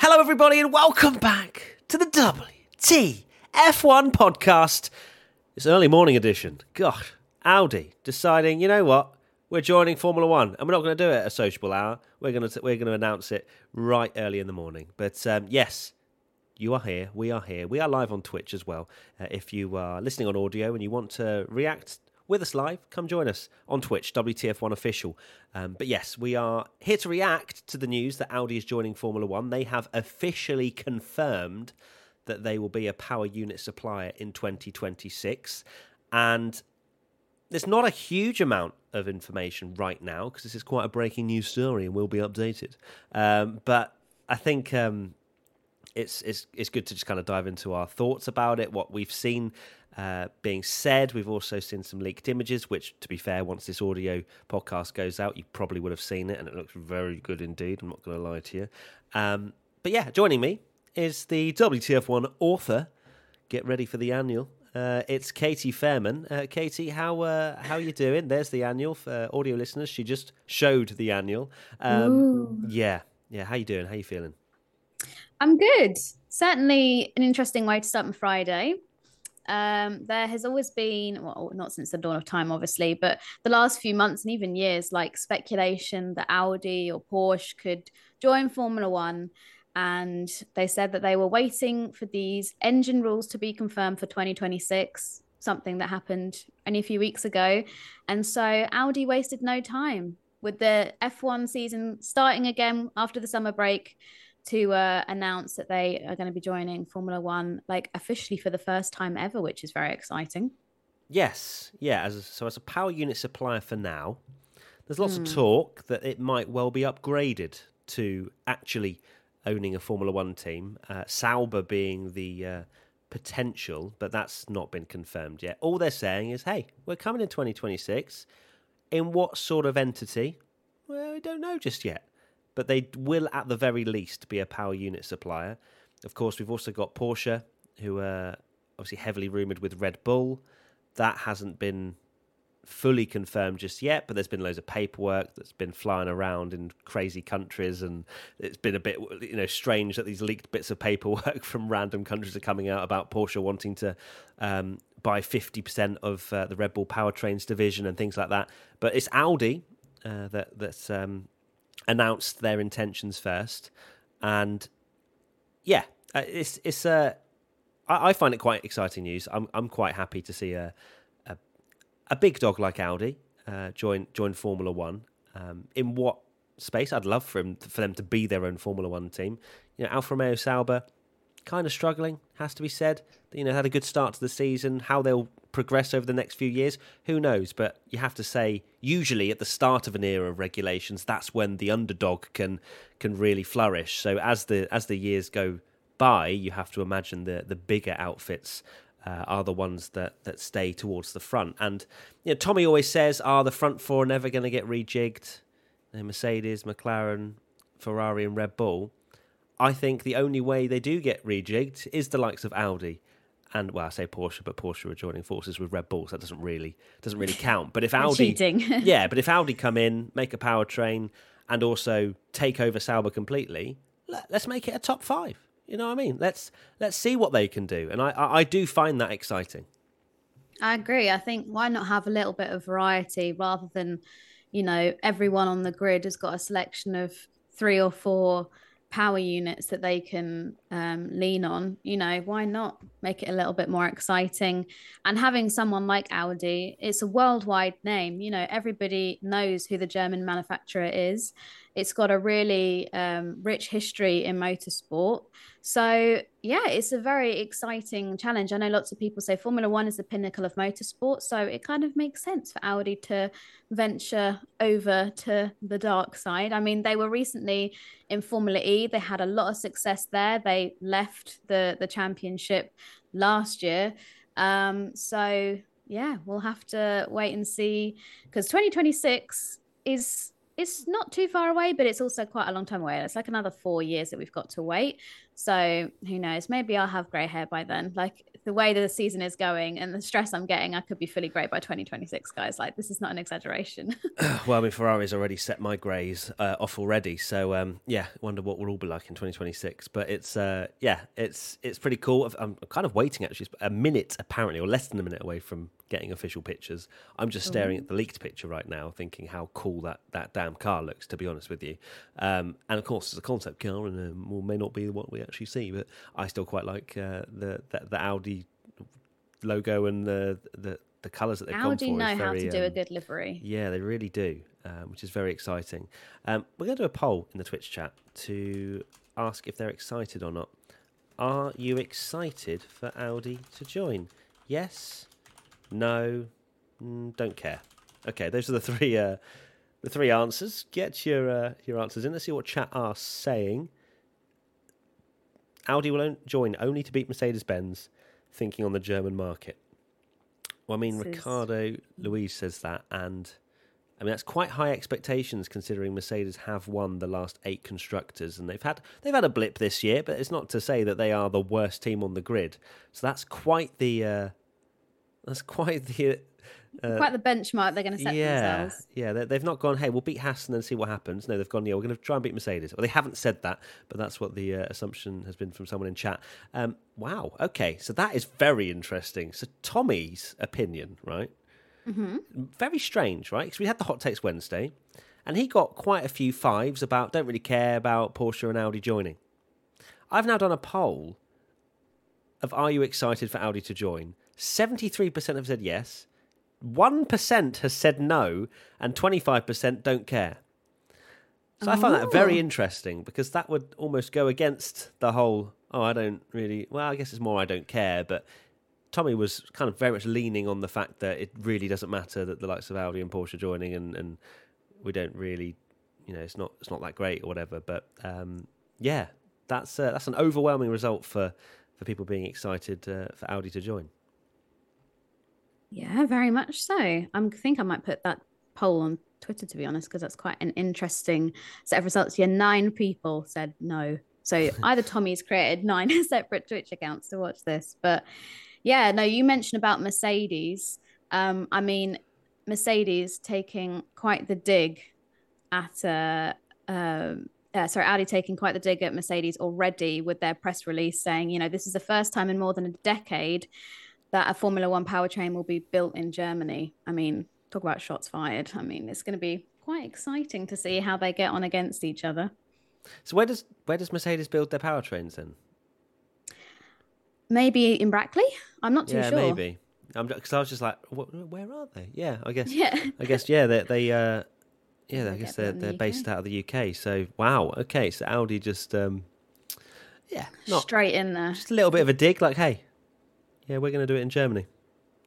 Hello, everybody, and welcome back to the WTF1 podcast. It's early morning edition. Gosh, Audi deciding, you know what? We're joining Formula One, and we're not going to do it at a sociable hour. We're going to we're going to announce it right early in the morning. But um, yes, you are here. We are here. We are live on Twitch as well. Uh, if you are listening on audio and you want to react with us live, come join us on Twitch, WTF1 Official. Um, but yes, we are here to react to the news that Audi is joining Formula One. They have officially confirmed that they will be a power unit supplier in 2026. And there's not a huge amount of information right now because this is quite a breaking news story and will be updated. Um, but I think um, it's it's it's good to just kind of dive into our thoughts about it, what we've seen uh, being said. We've also seen some leaked images, which, to be fair, once this audio podcast goes out, you probably would have seen it, and it looks very good indeed. I'm not going to lie to you. Um, but yeah, joining me is the WTF1 author. Get ready for the annual. Uh, it's Katy Fairman. Uh, Katie, how uh, how you doing? There's the annual for audio listeners. She just showed the annual. Um, yeah, yeah. How you doing? How you feeling? I'm good. Certainly an interesting way to start my Friday. Um, there has always been, well, not since the dawn of time, obviously, but the last few months and even years, like speculation that Audi or Porsche could join Formula One. And they said that they were waiting for these engine rules to be confirmed for 2026, something that happened only a few weeks ago. And so Audi wasted no time with the F1 season starting again after the summer break to uh, announce that they are going to be joining Formula One, like officially for the first time ever, which is very exciting. Yes, yeah. As a, so, as a power unit supplier for now, there's lots mm. of talk that it might well be upgraded to actually owning a Formula One team. Uh, Sauber being the uh, potential, but that's not been confirmed yet. All they're saying is, "Hey, we're coming in 2026. In what sort of entity? Well, we don't know just yet." But they will at the very least be a power unit supplier. Of course, we've also got Porsche, who are obviously heavily rumoured with Red Bull. That hasn't been fully confirmed just yet, but there's been loads of paperwork that's been flying around in crazy countries, and it's been a bit, you know, strange that these leaked bits of paperwork from random countries are coming out about Porsche wanting to um, buy 50% of uh, the Red Bull powertrains division and things like that. But it's Audi uh, that that's um, announced their intentions first, and yeah, uh, it's it's a. Uh, I find it quite exciting news. I'm I'm quite happy to see a a, a big dog like Audi uh, join join Formula One. Um, in what space? I'd love for him for them to be their own Formula One team. You know, Alfa Romeo Sauber kind of struggling, has to be said. You know, had a good start to the season. How they'll progress over the next few years, who knows? But you have to say, usually at the start of an era of regulations, that's when the underdog can can really flourish. So as the as the years go by, you have to imagine the the bigger outfits uh, are the ones that that stay towards the front. And you know, Tommy always says, "Are the front four never going to get rejigged?" Mercedes, McLaren, Ferrari, and Red Bull. I think the only way they do get rejigged is the likes of Audi and well, I say Porsche, but Porsche are joining forces with Red Bull, so that doesn't really doesn't really count. But if Audi, yeah, but if Audi come in, make a powertrain, and also take over Sauber completely, let, us make it a top five. You know what I mean? Let's let's see what they can do, and I, I, I do find that exciting. I agree. I think why not have a little bit of variety rather than, you know, everyone on the grid has got a selection of three or four power units that they can um, lean on, you know, why not make it a little bit more exciting? And having someone like Audi, it's a worldwide name. You know, everybody knows who the German manufacturer is. It's got a really um, rich history in motorsport. So, yeah, it's a very exciting challenge. I know lots of people say Formula One is the pinnacle of motorsport. So, it kind of makes sense for Audi to venture over to the dark side. I mean, they were recently in Formula E, they had a lot of success there. They left the, the championship last year. Um, so, yeah, we'll have to wait and see because 2026 is it's not too far away, but it's also quite a long time away. It's like another four years that we've got to wait. So who knows? Maybe I'll have grey hair by then. Like the way the season is going and the stress I'm getting, I could be fully grey by 2026, guys. Like this is not an exaggeration. well, I mean, Ferrari's already set my greys uh, off already, so um, yeah, wonder what we'll all be like in 2026. But it's uh, yeah, it's it's pretty cool. I'm kind of waiting actually, a minute apparently, or less than a minute away from getting official pictures. I'm just staring Ooh. at the leaked picture right now, thinking how cool that, that damn car looks. To be honest with you, um, and of course it's a concept car, and um, may not be what we actually see, but I still quite like uh, the, the, the Audi logo and the the the colours that they've Audi gone for. know very, how to do um, a good livery. Yeah, they really do, um, which is very exciting. Um, we're going to do a poll in the Twitch chat to ask if they're excited or not. Are you excited for Audi to join? Yes, no, mm, don't care. Okay, those are the three uh, the three answers. Get your uh, your answers in. Let's see what chat are saying. Audi will join only to beat Mercedes Benz, thinking on the German market. Well, I mean, this Ricardo is... Louise says that, and I mean that's quite high expectations considering Mercedes have won the last eight constructors, and they've had they've had a blip this year, but it's not to say that they are the worst team on the grid. So that's quite the uh, that's quite the uh, quite the benchmark they're going to set yeah, themselves. Yeah, they've not gone. Hey, we'll beat Haas and then see what happens. No, they've gone. Yeah, we're going to try and beat Mercedes. Well, they haven't said that, but that's what the uh, assumption has been from someone in chat. Um, wow. Okay, so that is very interesting. So Tommy's opinion, right? Mm-hmm. Very strange, right? Because we had the hot takes Wednesday, and he got quite a few fives about don't really care about Porsche and Audi joining. I've now done a poll of are you excited for Audi to join? 73% have said yes, 1% has said no, and 25% don't care. So oh. I find that very oh. interesting because that would almost go against the whole, oh, I don't really, well, I guess it's more I don't care, but Tommy was kind of very much leaning on the fact that it really doesn't matter that the likes of Audi and Porsche are joining and, and we don't really, you know, it's not it's not that great or whatever. But um, yeah, that's uh, that's an overwhelming result for, for people being excited uh, for Audi to join. Yeah, very much so. I think I might put that poll on Twitter to be honest, because that's quite an interesting set of results. Yeah, nine people said no. So either Tommy's created nine separate Twitch accounts to watch this, but yeah, no, you mentioned about Mercedes. Um, I mean, Mercedes taking quite the dig at uh, um, uh, sorry, Audi taking quite the dig at Mercedes already with their press release saying, you know, this is the first time in more than a decade that a Formula One powertrain will be built in Germany. I mean, talk about shots fired. I mean, it's going to be quite exciting to see how they get on against each other. So where does where does Mercedes build their powertrains then? Maybe in Brackley. I'm not too yeah, sure. maybe. Because I was just like, where are they? Yeah, I guess. Yeah. I guess yeah. They, they uh, yeah. I guess they're they're the based out of the UK. So wow. Okay. So Audi just um, yeah, not, straight in there. Just a little bit of a dig, like, hey, yeah, we're going to do it in Germany.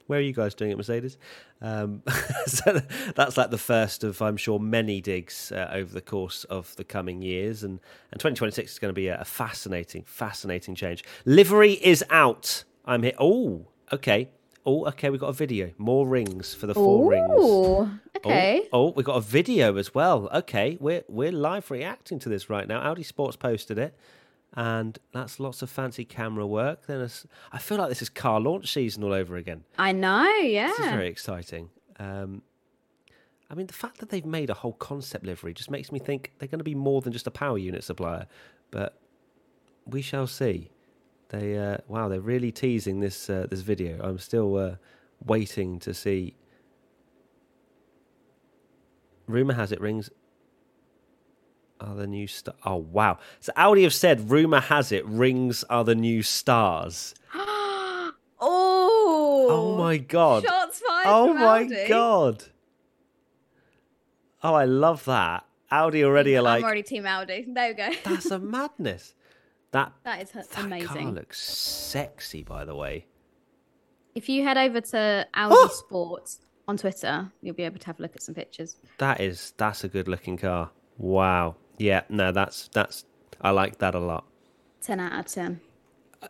Where are you guys doing it, Mercedes? Um, so that's like the first of, I'm sure, many digs uh, over the course of the coming years. And, and 2026 is going to be a, a fascinating, fascinating change. Livery is out. I'm here. Oh, okay. Oh, okay. We've got a video. More rings for the four Ooh, rings. Okay. Oh, oh, we've got a video as well. Okay, we're we're live reacting to this right now. Audi Sports posted it and that's lots of fancy camera work. Then I feel like this is car launch season all over again. I know, yeah. This is very exciting. Um, I mean, the fact that they've made a whole concept livery just makes me think they're going to be more than just a power unit supplier. But we shall see. They uh, wow, they're really teasing this uh, this video. I'm still uh, waiting to see. Rumor has it rings are the new stars. Oh wow! So Audi have said, rumor has it, rings are the new stars. oh! Oh my god! Shots fired! Oh my god! Oh, I love that. Audi already are like, I'm already Team Audi. There we go. that's a madness. That, that is that amazing. car looks sexy, by the way. If you head over to Audi Oh! Sports on Twitter, you'll be able to have a look at some pictures. That is that's a good looking car. Wow. Yeah, no, that's that's I like that a lot. 10 out of 10.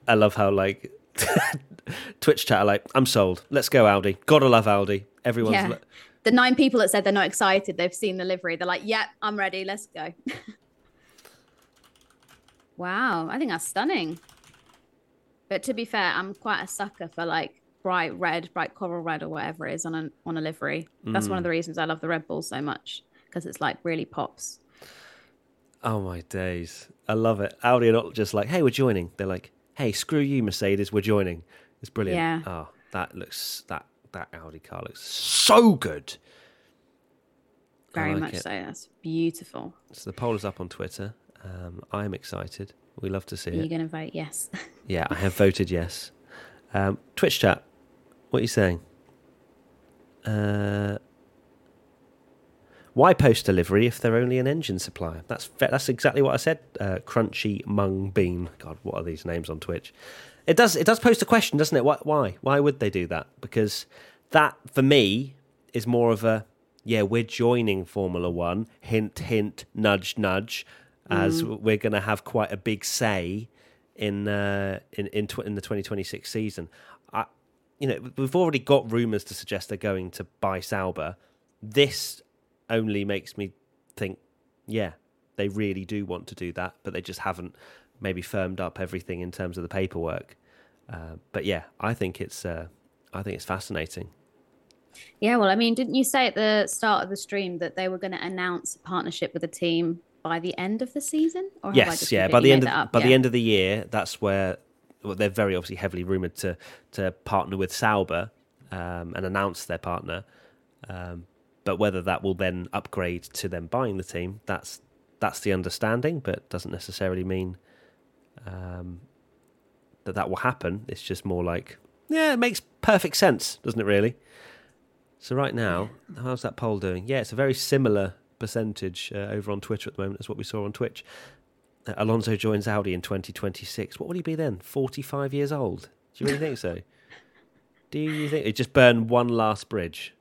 I love how like Twitch chat are like, I'm sold. Let's go Audi. Gotta love Audi. Everyone's Yeah. The nine people that said they're not excited, they've seen the livery. They're like, yeah, I'm ready. Let's go. wow. I think that's stunning. But to be fair, I'm quite a sucker for like bright red, bright coral red, or whatever it is on a, on a livery. That's one of mm. the reasons I love the Red Bull so much because it's like really pops. Oh my days. I love it. Audi are not just like, hey, we're joining. They're like, hey, screw you, Mercedes, we're joining. It's brilliant. Yeah. Oh, that looks that that Audi car looks so good. Very like much it. so. That's beautiful. So the poll is up on Twitter. Um, I am excited. We love to see Are You're going to vote yes? Yeah, I have voted yes. Um, Twitch chat, what are you saying? Uh, why post delivery if they're only an engine supplier? That's that's exactly what I said. Uh, Crunchy Mung Bean. God, what are these names on Twitch? It does it does post a question, doesn't it? Why why why would they do that? Because that for me is more of a yeah we're joining Formula One. Hint hint nudge nudge. As we're going to have quite a big say in uh, in in, tw- in the 2026 season. I, you know, we've already got rumours to suggest they're going to buy Sauber. This only makes me think, yeah, they really do want to do that, but they just haven't maybe firmed up everything in terms of the paperwork. Uh, but yeah, I think it's uh, I think it's fascinating. Yeah, well, I mean, didn't you say at the start of the stream that they were going to announce a partnership with a team by the end of the season? Or Yes, yeah. By the end of by the end of the year, that's where well, they're very obviously heavily rumored to to partner with Sauber um, and announce their partner. Um, but whether that will then upgrade to them buying the team, that's that's the understanding, but doesn't necessarily mean um, that that will happen. It's just more like, yeah, it makes perfect sense, doesn't it? Really. So right now, how's that poll doing? Yeah, it's a very similar percentage uh, over on Twitter at the moment as what we saw on Twitch. Uh, Alonso joins Audi in 2026. What would he be then? 45 years old? Do you really think so? Do you think it just burn one last bridge?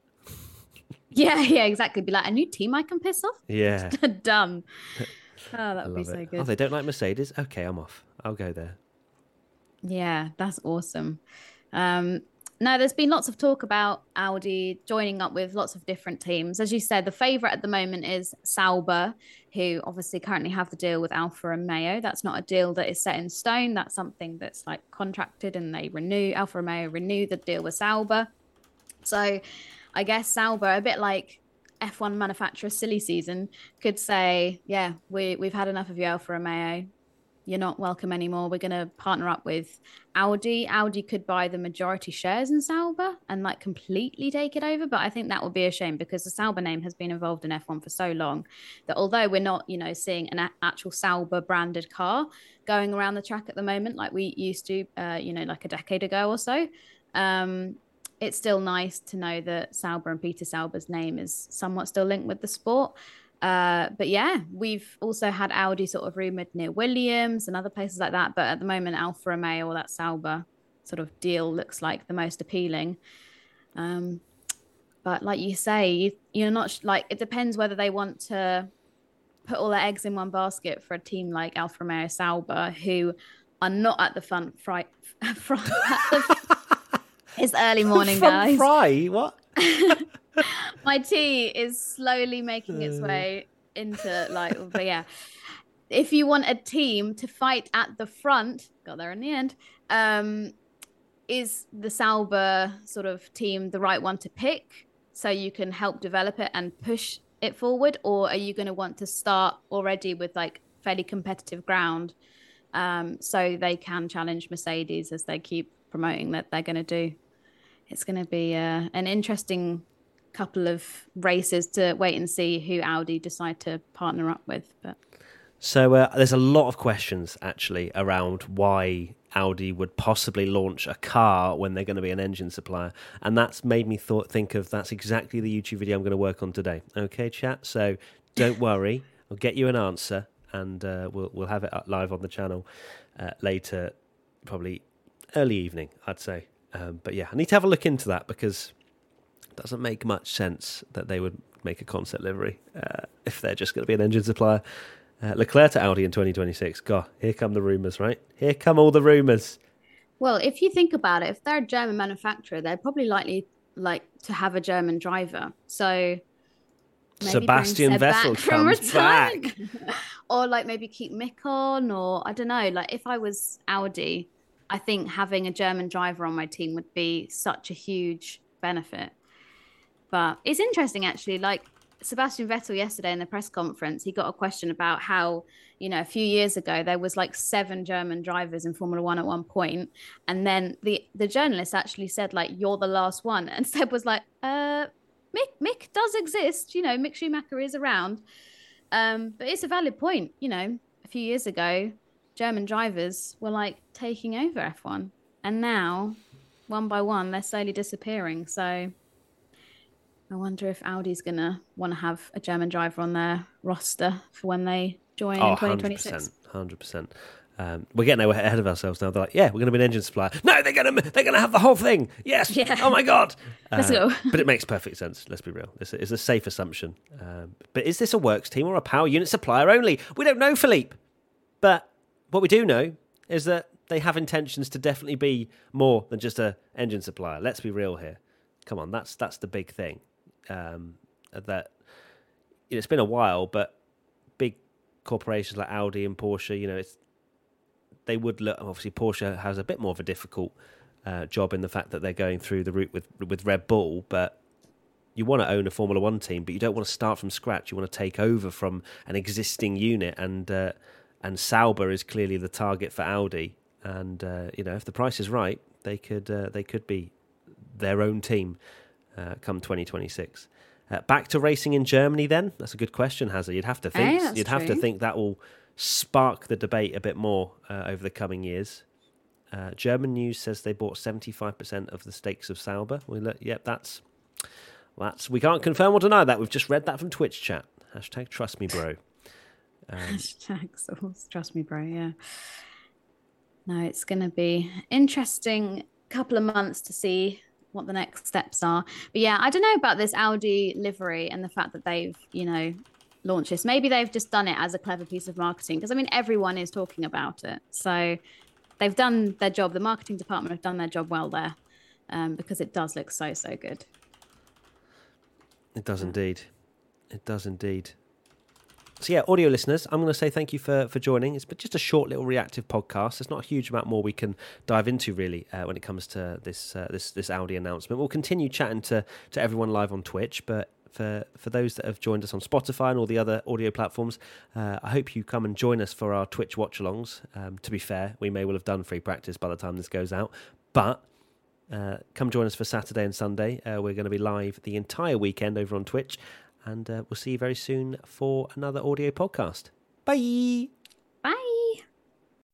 Yeah, yeah, exactly. Be like a new team I can piss off. Yeah, Dumb. Oh, that would be so it. good. Oh, they don't like Mercedes. Okay, I'm off. I'll go there. Yeah, that's awesome. Um, no, there's been lots of talk about Audi joining up with lots of different teams. As you said, the favourite at the moment is Sauber, who obviously currently have the deal with Alfa Romeo. That's not a deal that is set in stone. That's something that's like contracted and they renew, Alfa Romeo renew the deal with Sauber. So I guess Sauber, a bit like F1 manufacturer silly season, could say, yeah, we, we've had enough of you, Alfa Romeo you're not welcome anymore. We're going to partner up with Audi. Audi could buy the majority shares in Sauber and like completely take it over. But I think that would be a shame because the Sauber name has been involved in F1 for so long that although we're not, you know, seeing an actual Sauber branded car going around the track at the moment like we used to, uh, you know, like a decade ago or so, um, it's still nice to know that Sauber and Peter Sauber's name is somewhat still linked with the sport. Uh, but yeah, we've also had Audi sort of rumored near Williams and other places like that. But at the moment, Alfa Romeo or that Sauber sort of deal looks like the most appealing. Um, but like you say, you, you're not like it depends whether they want to put all their eggs in one basket for a team like Alfa Romeo Sauber, who are not at the front. Front at the, it's early morning, Front guys. Fry? What? my tea is slowly making its way into like but yeah. If you want a team to fight at the front got there in the end um is the Sauber sort of team the right one to pick? So you can help develop it and push it forward or are you going to want to start already with like fairly competitive ground um so they can challenge Mercedes as they keep promoting that they're going to do it's going to be uh, an interesting couple of races to wait and see who Audi decide to partner up with. But So uh, there's a lot of questions actually around why Audi would possibly launch a car when they're going to be an engine supplier, and that's made me thought think of that's exactly the YouTube video I'm going to work on today. Okay, chat. So don't worry. I'll get you an answer, and uh, we'll we'll have it live on the channel uh, later, probably early evening, I'd say. Um, but yeah, I need to have a look into that because it doesn't make much sense that they would make a concept livery uh, if they're just going to be an engine supplier. Uh, Leclerc to Audi in 2026. God, here come the rumours, right? Here come all the rumours. Well, if you think about it, if they're a German manufacturer, they're probably likely like to have a German driver. So Sebastian Vettel comes back, or like maybe keep Mick on, or I don't know. Like if I was Audi, I think having a German driver on my team would be such a huge benefit. But it's interesting actually. Like Sebastian Vettel yesterday in the press conference, he got a question about how, you know, a few years ago there was like seven German drivers in Formula One at one point, and then the the journalist actually said like, "You're the last one," and Seb was like, "Uh, Mick Mick does exist, you know, Mick Schumacher is around." Um, but it's a valid point, you know. A few years ago, German drivers were like taking over F1, and now, one by one, they're slowly disappearing. So I wonder if Audi's going to want to have a German driver on their roster for when they join oh, in 2026. 100%. 100%. Um, we're getting ahead of ourselves now. They're like, "Yeah, we're going to be an engine supplier." No, they're going to they're going to have the whole thing. Yes. Yeah. Oh my god. Uh, let's go. but it makes perfect sense. Let's be real. It's a, it's a safe assumption. Um, but is this a works team or a power unit supplier only? We don't know, Philippe. But what we do know is that they have intentions to definitely be more than just a engine supplier. Let's be real here. Come on, that's that's the big thing um, that you know, it's been a while, but big corporations like Audi and Porsche, you know, it's they would look. Obviously, Porsche has a bit more of a difficult uh, job in the fact that they're going through the route with with Red Bull, but you want to own a Formula One team, but you don't want to start from scratch. You want to take over from an existing unit, and uh, and Sauber is clearly the target for Audi. And uh, you know, if the price is right, they could uh, they could be their own team uh, come 2026. Uh, back to racing in Germany, then. That's a good question, Hazard. You'd have to think. Hey, you'd have to think that will spark the debate a bit more uh, over the coming years. Uh, German news says they bought 75% of the stakes of Sauber. We look, yep, that's that's we can't confirm or deny that. We've just read that from Twitch chat. Hashtag trust me, bro. Um, Hashtag sauce, trust me, bro. Yeah. No, it's going to be interesting couple of months to see what the next steps are. But yeah, I don't know about this Audi livery and the fact that they've, you know, launched this. Maybe they've just done it as a clever piece of marketing because I mean everyone is talking about it. So they've done their job. The marketing department have done their job well there um, because it does look so so good. It does indeed. It does indeed. So yeah, audio listeners, I'm going to say thank you for for joining. It's just a short little reactive podcast. There's not a huge amount more we can dive into really uh, when it comes to this uh, this this Audi announcement. We'll continue chatting to to everyone live on Twitch, but for for those that have joined us on Spotify and all the other audio platforms, uh, I hope you come and join us for our Twitch watch-alongs. Um, to be fair, we may well have done free practice by the time this goes out, but uh, come join us for Saturday and Sunday. Uh, we're going to be live the entire weekend over on Twitch, and uh, we'll see you very soon for another audio podcast. Bye. Bye.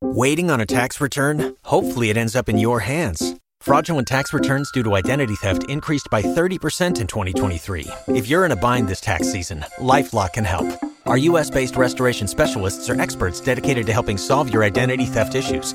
Waiting on a tax return? Hopefully, it ends up in your hands. Fraudulent tax returns due to identity theft increased by 30% in 2023. If you're in a bind this tax season, LifeLock can help. Our U.S. based restoration specialists are experts dedicated to helping solve your identity theft issues.